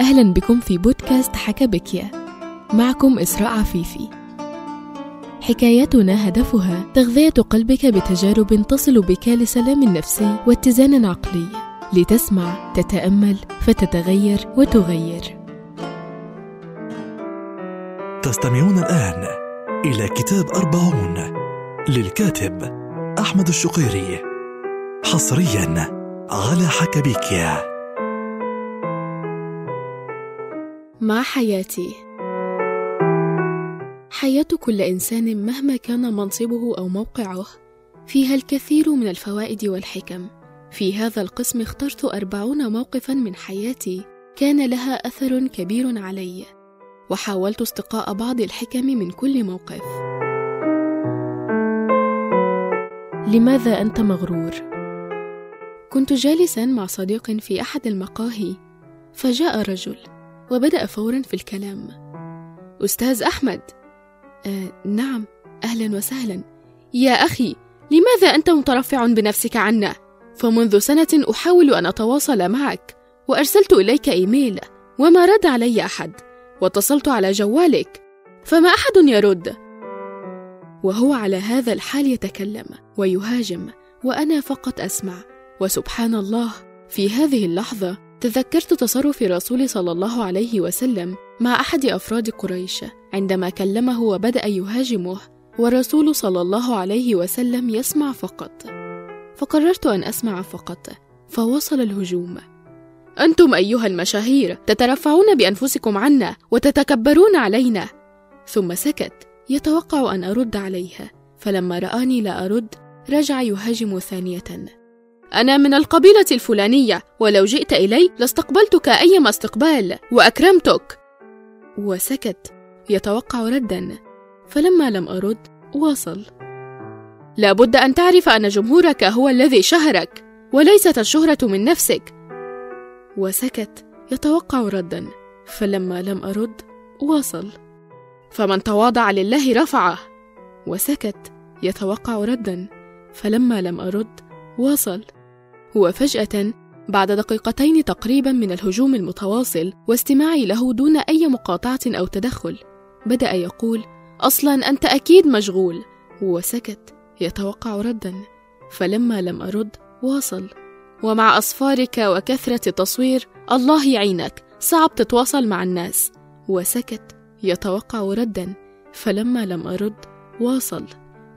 أهلا بكم في بودكاست حكى بكيا معكم إسراء عفيفي. حكاياتنا هدفها تغذية قلبك بتجارب تصل بك لسلام نفسي واتزان عقلي. لتسمع تتأمل فتتغير وتغير. تستمعون الآن إلى كتاب أربعون للكاتب أحمد الشقيري حصريا على حكبيكيا مع حياتي. حياة كل إنسان مهما كان منصبه أو موقعه فيها الكثير من الفوائد والحكم. في هذا القسم اخترت أربعون موقفا من حياتي كان لها أثر كبير علي وحاولت استقاء بعض الحكم من كل موقف. لماذا أنت مغرور؟ كنت جالسا مع صديق في أحد المقاهي فجاء رجل. وبدأ فورا في الكلام. أستاذ أحمد آه نعم أهلا وسهلا. يا أخي لماذا أنت مترفع بنفسك عنا؟ فمنذ سنة أحاول أن أتواصل معك وأرسلت إليك إيميل وما رد علي أحد واتصلت على جوالك. فما أحد يرد؟ وهو على هذا الحال يتكلم ويهاجم وأنا فقط أسمع. وسبحان الله في هذه اللحظة تذكرت تصرف رسول صلى الله عليه وسلم مع أحد أفراد قريش عندما كلمه وبدأ يهاجمه ورسول صلى الله عليه وسلم يسمع فقط. فقررت أن أسمع فقط فوصل الهجوم. أنتم أيها المشاهير تترفعون بأنفسكم عنا وتتكبرون علينا. ثم سكت يتوقع أن أرد عليها فلما رآني لا أرد رجع يهاجم ثانية. أنا من القبيلة الفلانية ولو جئت إلي لاستقبلتك أيما استقبال وأكرمتك. وسكت يتوقع ردا فلما لم أرد واصل. لابد أن تعرف أن جمهورك هو الذي شهرك وليست الشهرة من نفسك. وسكت يتوقع ردا فلما لم أرد واصل. فمن تواضع لله رفعه. وسكت يتوقع ردا فلما لم أرد واصل. وفجأة بعد دقيقتين تقريبا من الهجوم المتواصل واستماعي له دون أي مقاطعة أو تدخل. بدأ يقول أصلا أنت أكيد مشغول. وسكت يتوقع ردا. فلما لم أرد واصل. ومع أصفارك وكثرة التصوير الله يعينك. صعب تتواصل مع الناس. وسكت يتوقع ردا. فلما لم أرد واصل.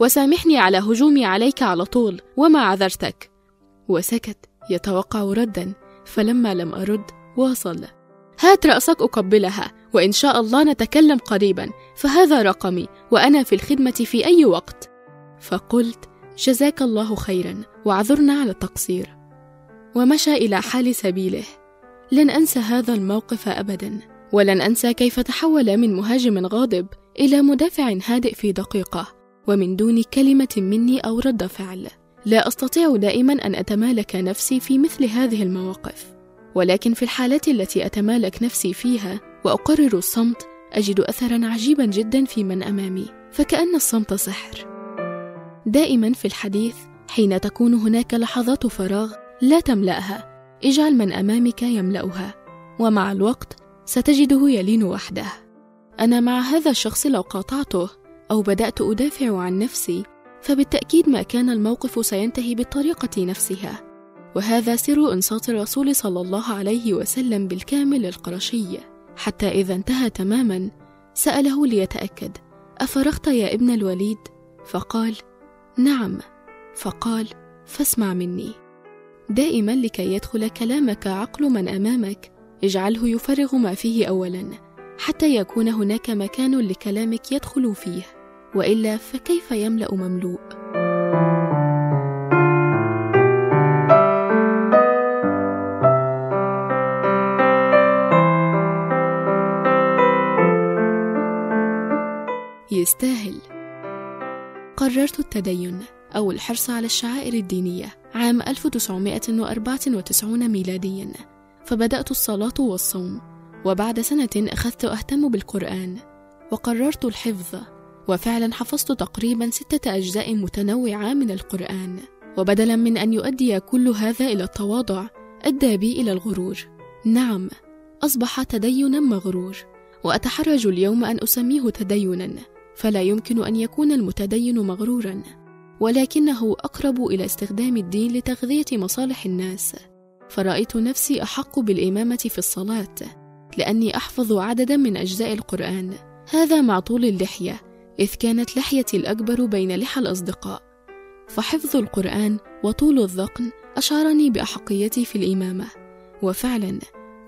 وسامحني على هجومي عليك على طول وما عذرتك. وسكت يتوقع ردا فلما لم أرد واصل. هات رأسك أقبلها وإن شاء الله نتكلم قريبا فهذا رقمي وأنا في الخدمة في أي وقت. فقلت جزاك الله خيرا وعذرنا على التقصير. ومشى إلى حال سبيله. لن أنسى هذا الموقف أبدا ولن أنسى كيف تحول من مهاجم غاضب إلى مدافع هادئ في دقيقة ومن دون كلمة مني أو رد فعل. لا أستطيع دائما أن أتمالك نفسي في مثل هذه المواقف ولكن في الحالات التي أتمالك نفسي فيها وأقرر الصمت أجد أثرا عجيبا جدا في من أمامي فكأن الصمت سحر. دائما في الحديث حين تكون هناك لحظات فراغ لا تملأها اجعل من أمامك يملأها ومع الوقت ستجده يلين وحده. أنا مع هذا الشخص لو قاطعته أو بدأت أدافع عن نفسي فبالتأكيد ما كان الموقف سينتهي بالطريقة نفسها. وهذا سر إنصات الرسول صلى الله عليه وسلم بالكامل القرشي. حتى إذا انتهى تماما سأله ليتأكد أفرغت يا ابن الوليد؟ فقال نعم. فقال فاسمع مني. دائما لكي يدخل كلامك عقل من أمامك اجعله يفرغ ما فيه اولا حتى يكون هناك مكان لكلامك يدخل فيه. وإلا فكيف يملأ مملوء؟ يستاهل. قررت التدين أو الحرص على الشعائر الدينية عام 1994 ميلاديا فبدأت الصلاة والصوم وبعد سنة أخذت أهتم بالقرآن وقررت الحفظ. وفعلا حفظت تقريبا ستة أجزاء متنوعة من القرآن وبدلا من أن يؤدي كل هذا إلى التواضع أدى بي إلى الغرور. نعم أصبح تدينا مغرور وأتحرج اليوم أن أسميه تدينا فلا يمكن أن يكون المتدين مغرورا. ولكنه أقرب إلى استخدام الدين لتغذية مصالح الناس. فرأيت نفسي أحق بالإمامة في الصلاة لأني أحفظ عددا من أجزاء القرآن. هذا مع طول اللحية إذ كانت لحيتي الأكبر بين لحى الأصدقاء. فحفظ القرآن وطول الذقن أشعرني بأحقيتي في الإمامة. وفعلا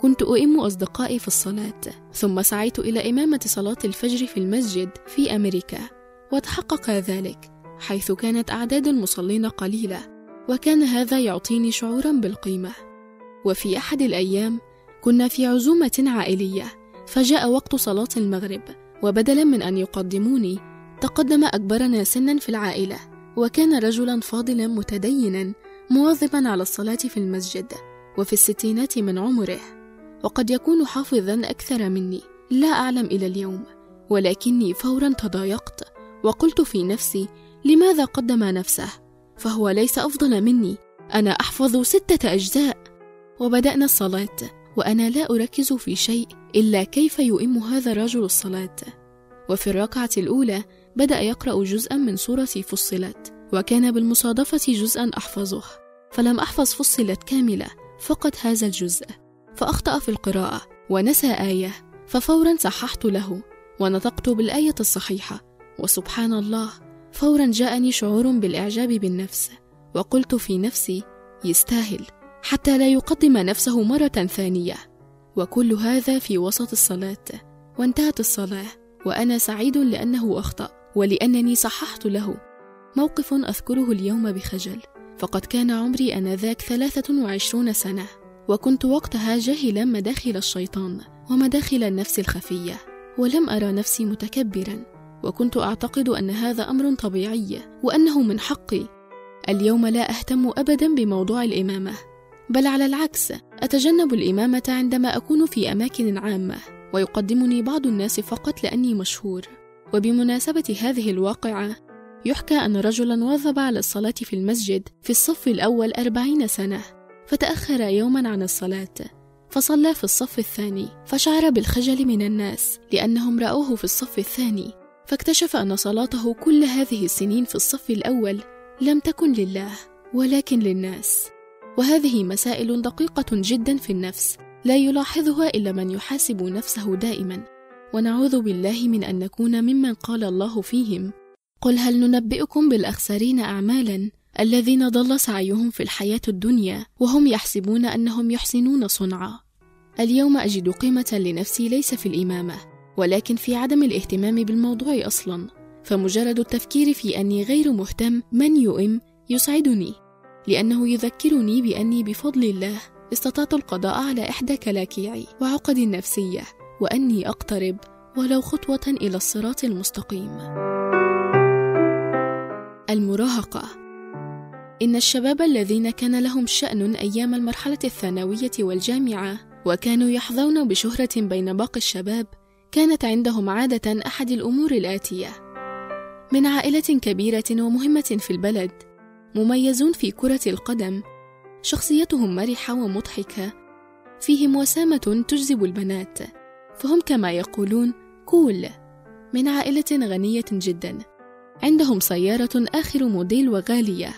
كنت أئم أصدقائي في الصلاة ثم سعيت إلى إمامة صلاة الفجر في المسجد في أمريكا. وتحقق ذلك حيث كانت أعداد المصلين قليلة وكان هذا يعطيني شعورا بالقيمة. وفي أحد الأيام كنا في عزومة عائلية فجاء وقت صلاة المغرب. وبدلا من أن يقدموني تقدم أكبرنا سنا في العائلة وكان رجلا فاضلا متدينا مواظبا على الصلاة في المسجد وفي الستينات من عمره. وقد يكون حافظا أكثر مني. لا أعلم إلى اليوم ولكني فورا تضايقت وقلت في نفسي لماذا قدم نفسه؟ فهو ليس أفضل مني أنا أحفظ ستة أجزاء. وبدأنا الصلاة. وأنا لا أركز في شيء إلا كيف يؤم هذا الرجل الصلاة. وفي الركعة الأولى بدأ يقرأ جزءا من سورة فصلت وكان بالمصادفة جزءا أحفظه. فلم أحفظ فصلت كاملة فقط هذا الجزء. فأخطأ في القراءة ونسى آية ففورا صححت له ونطقت بالآية الصحيحة. وسبحان الله فورا جاءني شعور بالإعجاب بالنفس وقلت في نفسي يستاهل. حتى لا يقدم نفسه مرة ثانية. وكل هذا في وسط الصلاة. وانتهت الصلاة. وأنا سعيد لأنه أخطأ. ولأنني صححت له. موقف أذكره اليوم بخجل. فقد كان عمري ثلاثة وعشرون سنة. وكنت وقتها جاهلا مداخل الشيطان. ومداخل النفس الخفية. ولم أرى نفسي متكبرا. وكنت أعتقد أن هذا أمر طبيعي. وأنه من حقي. اليوم لا أهتم أبدا بموضوع الإمامة. بل على العكس أتجنب الإمامة عندما أكون في أماكن عامة ويقدمني بعض الناس فقط لأني مشهور. وبمناسبة هذه الواقعة يحكى أن رجلا واظب على الصلاة في المسجد في الصف الأول أربعين سنة فتأخر يوما عن الصلاة فصلى في الصف الثاني فشعر بالخجل من الناس لأنهم رأوه في الصف الثاني فاكتشف أن صلاته كل هذه السنين في الصف الأول لم تكن لله ولكن للناس. وهذه مسائل دقيقة جدا في النفس لا يلاحظها إلا من يحاسب نفسه دائما. ونعوذ بالله من أن نكون ممن قال الله فيهم قل هل ننبئكم بالأخسرين أعمالا الذين ضل سعيهم في الحياة الدنيا وهم يحسبون أنهم يحسنون صنعا؟ اليوم أجد قيمة لنفسي ليس في الإمامة ولكن في عدم الاهتمام بالموضوع أصلا فمجرد التفكير في أني غير مهتم من يؤم يسعدني. لأنه يذكرني بأني بفضل الله استطعت القضاء على إحدى كلاكيعي وعقدي النفسية وأني أقترب ولو خطوة إلى الصراط المستقيم. المراهقة. إن الشباب الذين كان لهم شأن أيام المرحلة الثانوية والجامعة وكانوا يحظون بشهرة بين باقي الشباب كانت عندهم عادة أحد الأمور الآتية. من عائلة كبيرة ومهمة في البلد مميزون في كرة القدم. شخصيتهم مرحة ومضحكة. فيهم وسامة تجذب البنات. فهم كما يقولون كول. من عائلة غنية جدا. عندهم سيارة آخر موديل وغالية.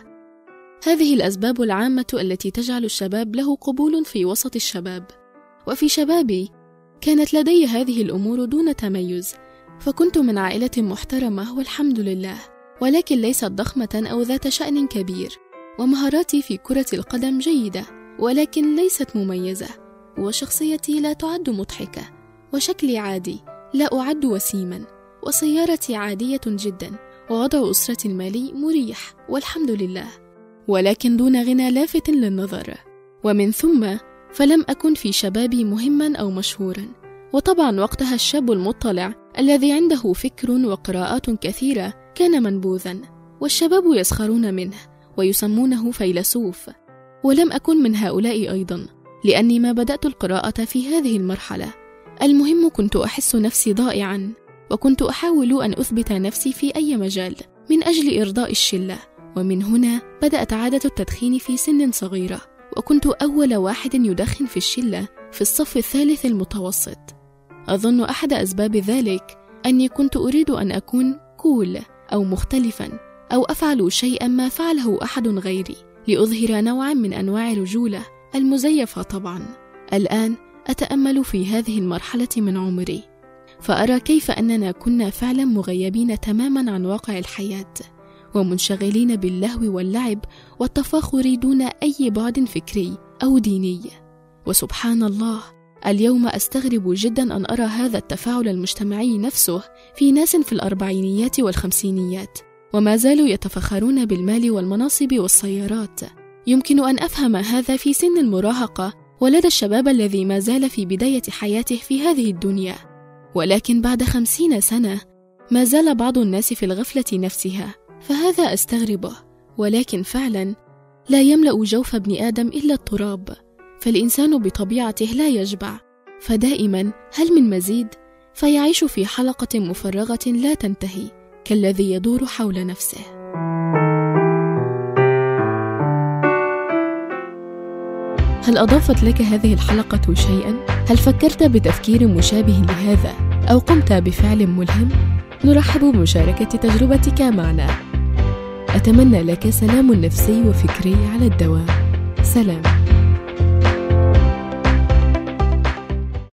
هذه الأسباب العامة التي تجعل الشباب له قبول في وسط الشباب. وفي شبابي كانت لدي هذه الأمور دون تميز. فكنت من عائلة محترمة والحمد لله. ولكن ليست ضخمة أو ذات شأن كبير. ومهاراتي في كرة القدم جيدة ولكن ليست مميزة. وشخصيتي لا تعد مضحكة. وشكلي عادي لا أعد وسيما. وسيارتي عادية جدا. ووضع أسرتي المالي مريح والحمد لله. ولكن دون غنى لافت للنظر. ومن ثم فلم أكن في شبابي مهما أو مشهورا. وطبعا وقتها الشاب المطلع الذي عنده فكر وقراءات كثيرة كان منبوذا والشباب يسخرون منه ويسمونه فيلسوف. ولم أكن من هؤلاء أيضا لأني ما بدأت القراءة في هذه المرحلة. المهم كنت أحس نفسي ضائعا وكنت أحاول أن أثبت نفسي في أي مجال من أجل إرضاء الشلة. ومن هنا بدأت عادة التدخين في سن صغيرة وكنت أول واحد يدخن في الشلة في الصف الثالث المتوسط. أظن أحد أسباب ذلك أني كنت أريد أن أكون كول. أو مختلفا أو أفعل شيئا ما فعله أحد غيري لأظهر نوعا من أنواع الرجولة المزيفة طبعا. الآن أتأمل في هذه المرحلة من عمري. فأرى كيف أننا كنا فعلا مغيبين تماما عن واقع الحياة ومنشغلين باللهو واللعب والتفاخر دون أي بعد فكري أو ديني. وسبحان الله اليوم أستغرب جدا أن أرى هذا التفاعل المجتمعي نفسه في ناس في الأربعينيات والخمسينيات وما زالوا يتفخرون بالمال والمناصب والسيارات. يمكن أن أفهم هذا في سن المراهقة ولدى الشباب الذي ما زال في بداية حياته في هذه الدنيا. ولكن بعد خمسين سنة ما زال بعض الناس في الغفلة نفسها فهذا أستغربه. ولكن فعلا لا يملأ جوف ابن آدم إلا التراب. فالإنسان بطبيعته لا يشبع فدائما هل من مزيد؟ فيعيش في حلقة مفرغة لا تنتهي كالذي يدور حول نفسه. هل أضافت لك هذه الحلقة شيئا؟ هل فكرت بتفكير مشابه لهذا أو قمت بفعل ملهم؟ نرحب بمشاركة تجربتك معنا. أتمنى لك سلام نفسي وفكري على الدوام سلام.